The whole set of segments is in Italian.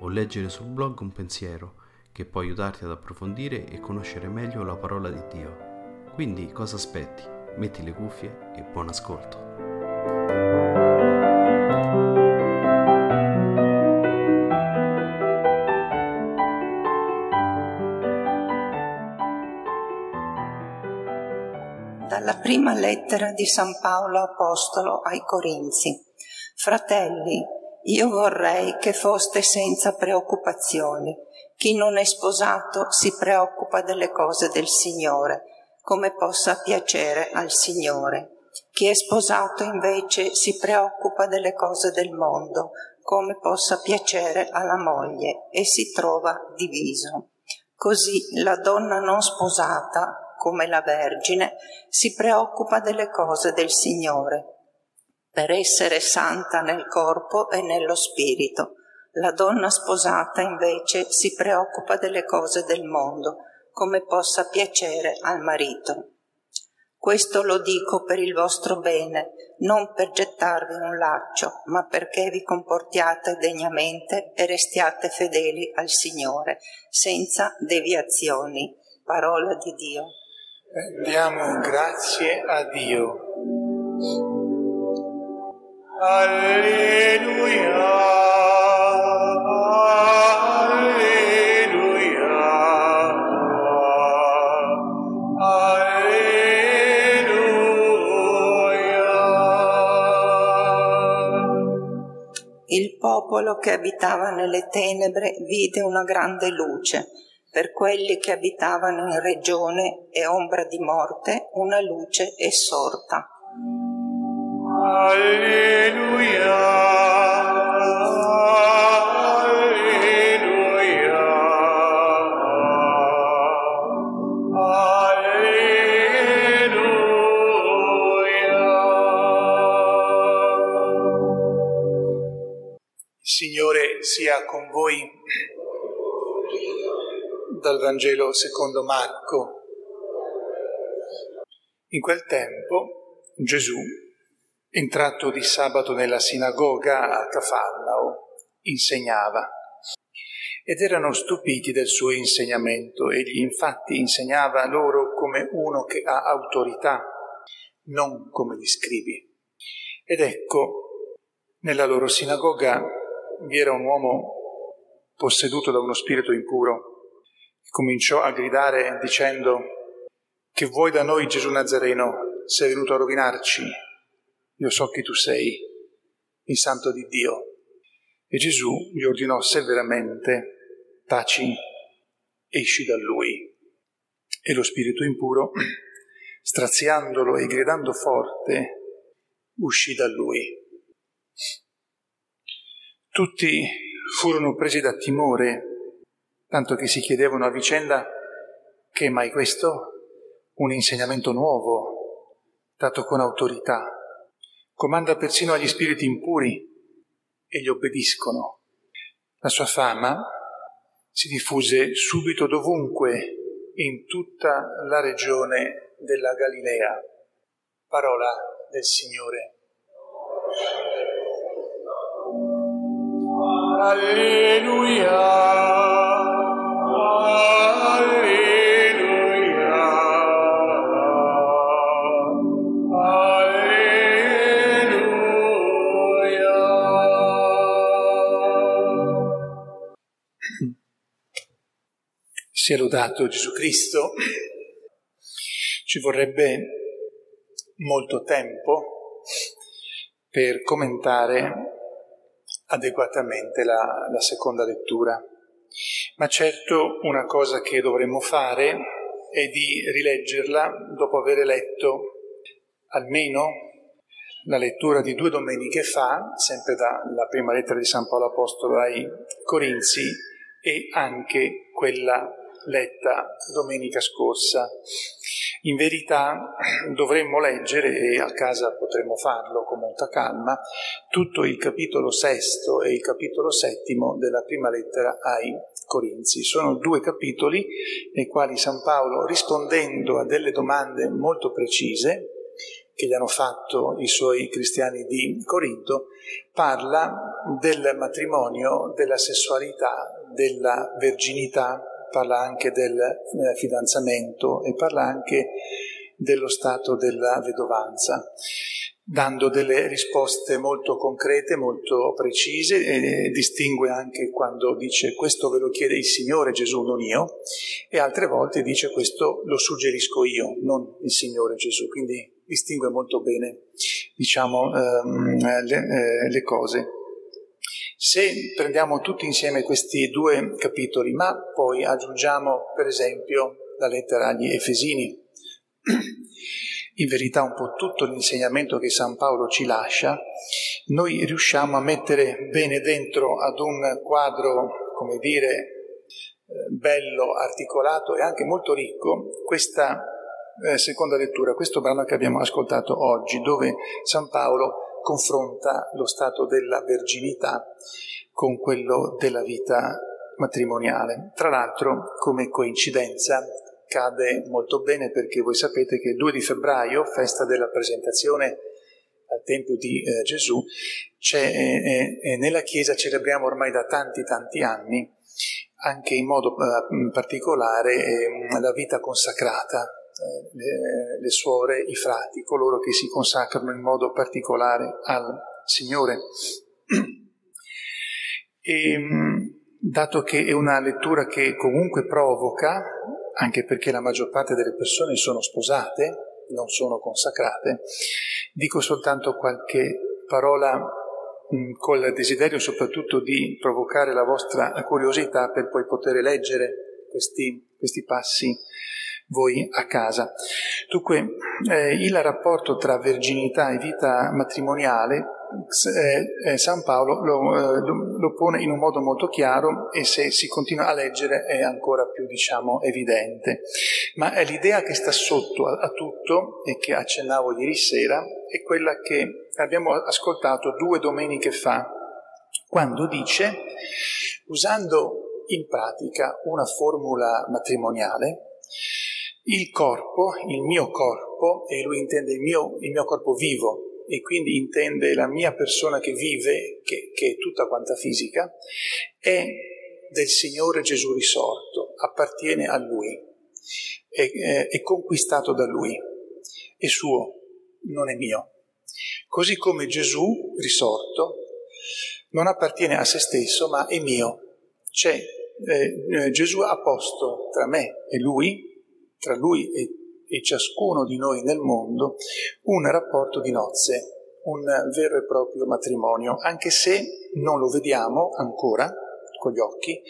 o leggere sul blog un pensiero che può aiutarti ad approfondire e conoscere meglio la parola di Dio. Quindi cosa aspetti? Metti le cuffie e buon ascolto. Dalla prima lettera di San Paolo Apostolo ai Corinzi. Fratelli, io vorrei che foste senza preoccupazioni. Chi non è sposato si preoccupa delle cose del Signore, come possa piacere al Signore. Chi è sposato invece si preoccupa delle cose del mondo, come possa piacere alla moglie, e si trova diviso. Così la donna non sposata, come la Vergine, si preoccupa delle cose del Signore, per essere santa nel corpo e nello spirito. La donna sposata invece si preoccupa delle cose del mondo, come possa piacere al marito. Questo lo dico per il vostro bene, non per gettarvi un laccio, ma perché vi comportiate degnamente e restiate fedeli al Signore, senza deviazioni. Parola di Dio. Diamo grazie a Dio. Il popolo che abitava nelle tenebre vide una grande luce. Per quelli che abitavano in regione e ombra di morte, una luce è sorta. Con voi. Dal Vangelo secondo Marco. In quel tempo Gesù, entrato di sabato nella sinagoga a Cafarnao, insegnava. Ed erano stupiti del suo insegnamento. Egli infatti insegnava loro come uno che ha autorità, non come gli scribi. Ed ecco, nella loro sinagoga vi era un uomo posseduto da uno spirito impuro, cominciò a gridare dicendo che vuoi da noi Gesù Nazareno, sei venuto a rovinarci, io so che tu sei il santo di Dio. E Gesù gli ordinò severamente, taci, esci da lui. E lo spirito impuro, straziandolo e gridando forte, uscì da lui. Tutti furono presi da timore, tanto che si chiedevano a vicenda che mai questo? Un insegnamento nuovo, dato con autorità. Comanda persino agli spiriti impuri e gli obbediscono. La sua fama si diffuse subito dovunque in tutta la regione della Galilea. Parola del Signore. Alleluia. Sia lodato Gesù Cristo. Ci vorrebbe molto tempo per commentare adeguatamente la, la seconda lettura, ma certo una cosa che dovremmo fare è di rileggerla dopo aver letto almeno la lettura di due domeniche fa, sempre dalla prima lettera di San Paolo Apostolo ai Corinzi, e anche quella letta domenica scorsa. In verità dovremmo leggere, e a casa potremmo farlo con molta calma, tutto il capitolo sesto e il capitolo settimo della prima lettera ai Corinzi. Sono due capitoli nei quali San Paolo, rispondendo a delle domande molto precise, che gli hanno fatto i suoi cristiani di Corinto, parla del matrimonio, della sessualità, della verginità, parla anche del eh, fidanzamento e parla anche dello stato della vedovanza, dando delle risposte molto concrete, molto precise e distingue anche quando dice questo ve lo chiede il Signore Gesù, non io, e altre volte dice questo lo suggerisco io, non il Signore Gesù. Quindi distingue molto bene, diciamo, ehm, le, eh, le cose. Se prendiamo tutti insieme questi due capitoli, ma poi aggiungiamo per esempio la lettera agli Efesini, in verità un po' tutto l'insegnamento che San Paolo ci lascia, noi riusciamo a mettere bene dentro ad un quadro, come dire, bello, articolato e anche molto ricco, questa eh, seconda lettura, questo brano che abbiamo ascoltato oggi, dove San Paolo confronta lo stato della verginità con quello della vita matrimoniale. Tra l'altro, come coincidenza, cade molto bene perché voi sapete che il 2 di febbraio, festa della presentazione al Tempio di eh, Gesù, eh, eh, nella Chiesa celebriamo ormai da tanti tanti anni anche in modo eh, particolare ehm, la vita consacrata eh, le, le suore, i frati, coloro che si consacrano in modo particolare al Signore. E, dato che è una lettura che comunque provoca, anche perché la maggior parte delle persone sono sposate, non sono consacrate, dico soltanto qualche parola mh, col desiderio soprattutto di provocare la vostra curiosità per poi poter leggere questi, questi passi voi a casa. Dunque, eh, il rapporto tra verginità e vita matrimoniale, eh, eh, San Paolo lo, eh, lo, lo, pone in un modo molto chiaro e se si continua a leggere è ancora più, diciamo, evidente. Ma l'idea che sta sotto a, a tutto e che accennavo ieri sera è quella che abbiamo ascoltato due domeniche fa, quando dice, usando in pratica una formula matrimoniale, il corpo, il mio corpo, e lui intende il mio, il mio corpo vivo, e quindi intende la mia persona che vive, che, che è tutta quanta fisica, è del Signore Gesù risorto, appartiene a Lui, è, è, è conquistato da Lui, è suo, non è mio. Così come Gesù risorto non appartiene a se stesso, ma è mio. C'è eh, eh Gesù ha posto tra me e Lui tra lui e, e ciascuno di noi nel mondo un rapporto di nozze, un vero e proprio matrimonio, anche se non lo vediamo ancora con gli occhi,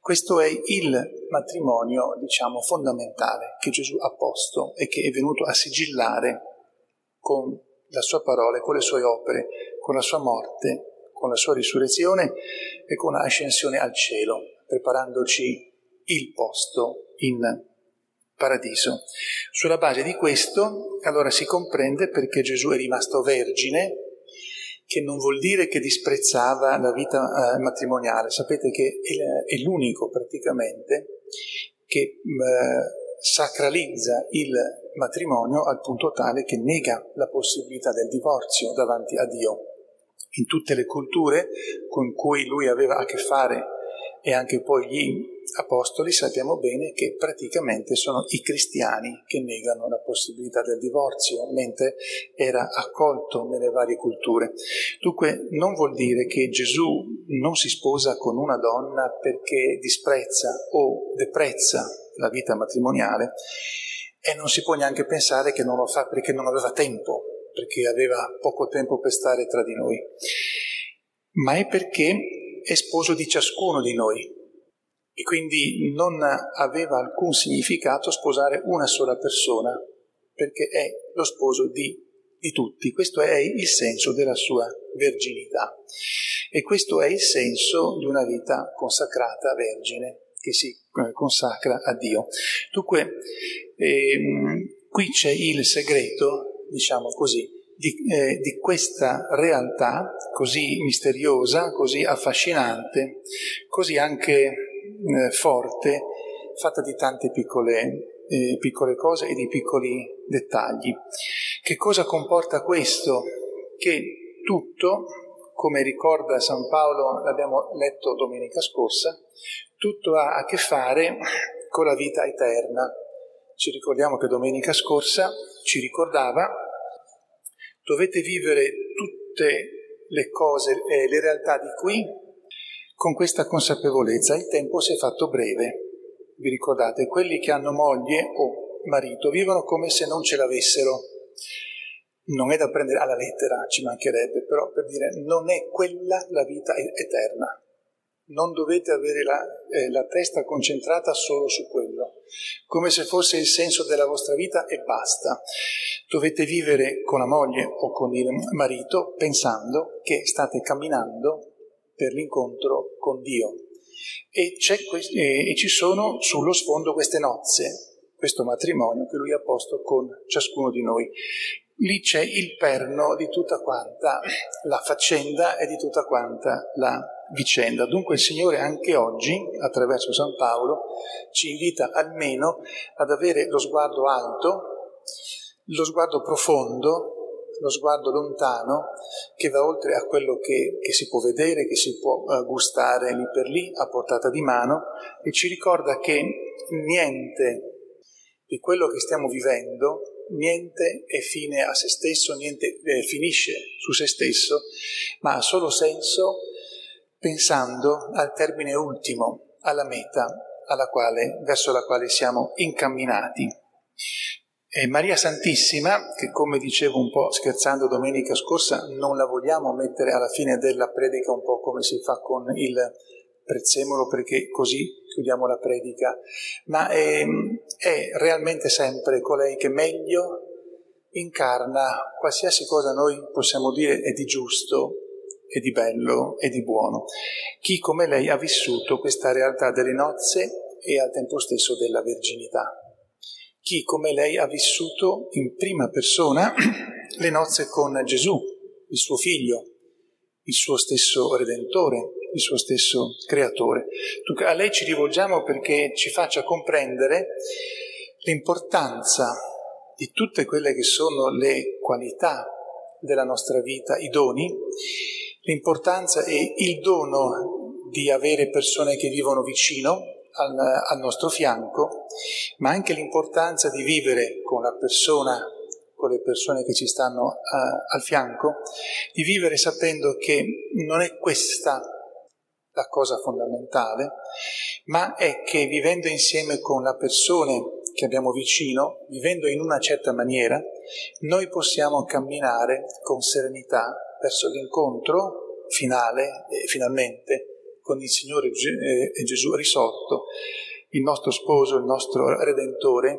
questo è il matrimonio, diciamo, fondamentale che Gesù ha posto e che è venuto a sigillare con la sua parola, con le sue opere, con la sua morte, con la sua risurrezione e con l'ascensione al cielo, preparandoci il posto in paradiso. Sulla base di questo, allora si comprende perché Gesù è rimasto vergine, che non vuol dire che disprezzava la vita eh, matrimoniale. Sapete che è, l'unico praticamente che eh, sacralizza il matrimonio al punto tale che nega la possibilità del divorzio davanti a Dio. In tutte le culture con cui lui aveva a che fare e anche poi gli apostoli sappiamo bene che praticamente sono i cristiani che negano la possibilità del divorzio, mentre era accolto nelle varie culture. Dunque non vuol dire che Gesù non si sposa con una donna perché disprezza o deprezza la vita matrimoniale e non si può neanche pensare che non lo fa perché non aveva tempo, perché aveva poco tempo per stare tra di noi, ma è perché è sposo di ciascuno di noi e quindi non aveva alcun significato sposare una sola persona, perché è lo sposo di, di tutti. Questo è il senso della sua verginità e questo è il senso di una vita consacrata vergine che si eh, consacra a Dio. Dunque, ehm, qui c'è il segreto, diciamo così, di, eh, di, questa realtà così misteriosa, così affascinante, così anche eh, forte, fatta di tante piccole, eh, piccole cose e di piccoli dettagli. Che cosa comporta questo? Che tutto, come ricorda San Paolo, l'abbiamo letto domenica scorsa, tutto ha a che fare con la vita eterna. Ci ricordiamo che domenica scorsa ci ricordava, dovete vivere tutte le cose e le realtà di qui con questa consapevolezza il tempo si è fatto breve. Vi ricordate, quelli che hanno moglie o marito vivono come se non ce l'avessero. Non è da prendere alla lettera, ci mancherebbe, però per dire non è quella la vita eterna. Non dovete avere la, eh, la testa concentrata solo su quello, come se fosse il senso della vostra vita e basta. Dovete vivere con la moglie o con il marito pensando che state camminando per l'incontro con Dio. E, e, ci sono sullo sfondo queste nozze, questo matrimonio che lui ha posto con ciascuno di noi. Lì c'è il perno di tutta quanta la faccenda e di tutta quanta la vicenda. Dunque il Signore anche oggi, attraverso San Paolo, ci invita almeno ad avere lo sguardo alto, lo sguardo profondo, lo sguardo lontano che va oltre a quello che, che si può vedere, che si può uh, gustare lì per lì a portata di mano e ci ricorda che niente di quello che stiamo vivendo, niente è fine a se stesso, niente eh, finisce su se stesso, ma ha solo senso pensando al termine ultimo, alla meta alla quale, verso la quale siamo incamminati. E Maria Santissima, che come dicevo un po' scherzando domenica scorsa, non la vogliamo mettere alla fine della predica un po' come si fa con il prezzemolo perché così chiudiamo la predica, ma è, è realmente sempre colei che meglio incarna qualsiasi cosa noi possiamo dire è di giusto e di bello e di buono. Chi come lei ha vissuto questa realtà delle nozze e al tempo stesso della verginità chi come lei ha vissuto in prima persona le nozze con Gesù, il suo figlio, il suo stesso Redentore, il suo stesso Creatore. A lei ci rivolgiamo perché ci faccia comprendere l'importanza di tutte quelle che sono le qualità della nostra vita, i doni, l'importanza e il dono di avere persone che vivono vicino, al, al nostro fianco, ma anche l'importanza di vivere con la persona con le persone che ci stanno uh, al fianco, di vivere sapendo che non è questa la cosa fondamentale, ma è che vivendo insieme con la persona che abbiamo vicino, vivendo in una certa maniera, noi possiamo camminare con serenità verso l'incontro finale, e finalmente, con il Signore eh, Gesù risorto, il nostro sposo, il nostro Redentore,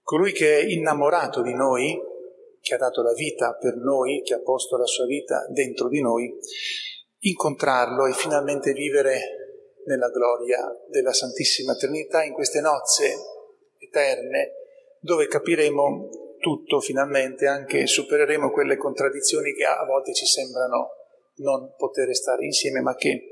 colui che è innamorato di noi, che ha dato la vita per noi, che ha posto la sua vita dentro di noi, incontrarlo e finalmente vivere nella gloria della Santissima Trinità in queste nozze eterne dove capiremo tutto finalmente, anche supereremo quelle contraddizioni che a volte ci sembrano non poter stare insieme, ma che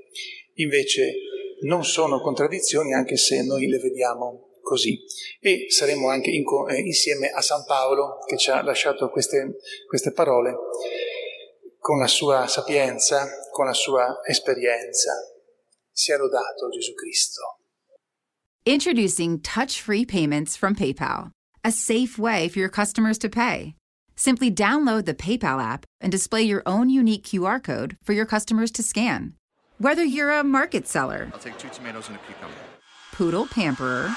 invece non sono contraddizioni anche se noi le vediamo così. E saremo anche in, eh, insieme a San Paolo che ci ha lasciato queste, queste parole con la sua sapienza, con la sua esperienza. Sia lodato Gesù Cristo. Introducing touch free payments from PayPal, a safe way for your customers to pay. Simply download the PayPal app and display your own unique QR code for your customers to scan. Whether you're a market seller, I'll take two tomatoes and a cucumber. poodle pamperer,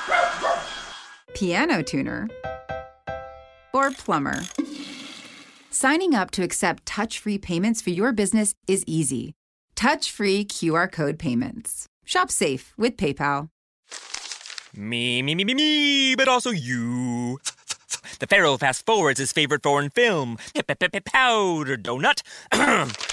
piano tuner, or plumber. Signing up to accept touch free payments for your business is easy. Touch free QR code payments. Shop safe with PayPal. Me, me, me, me, me, but also you. The Pharaoh fast forwards his favorite foreign film, Powder Donut.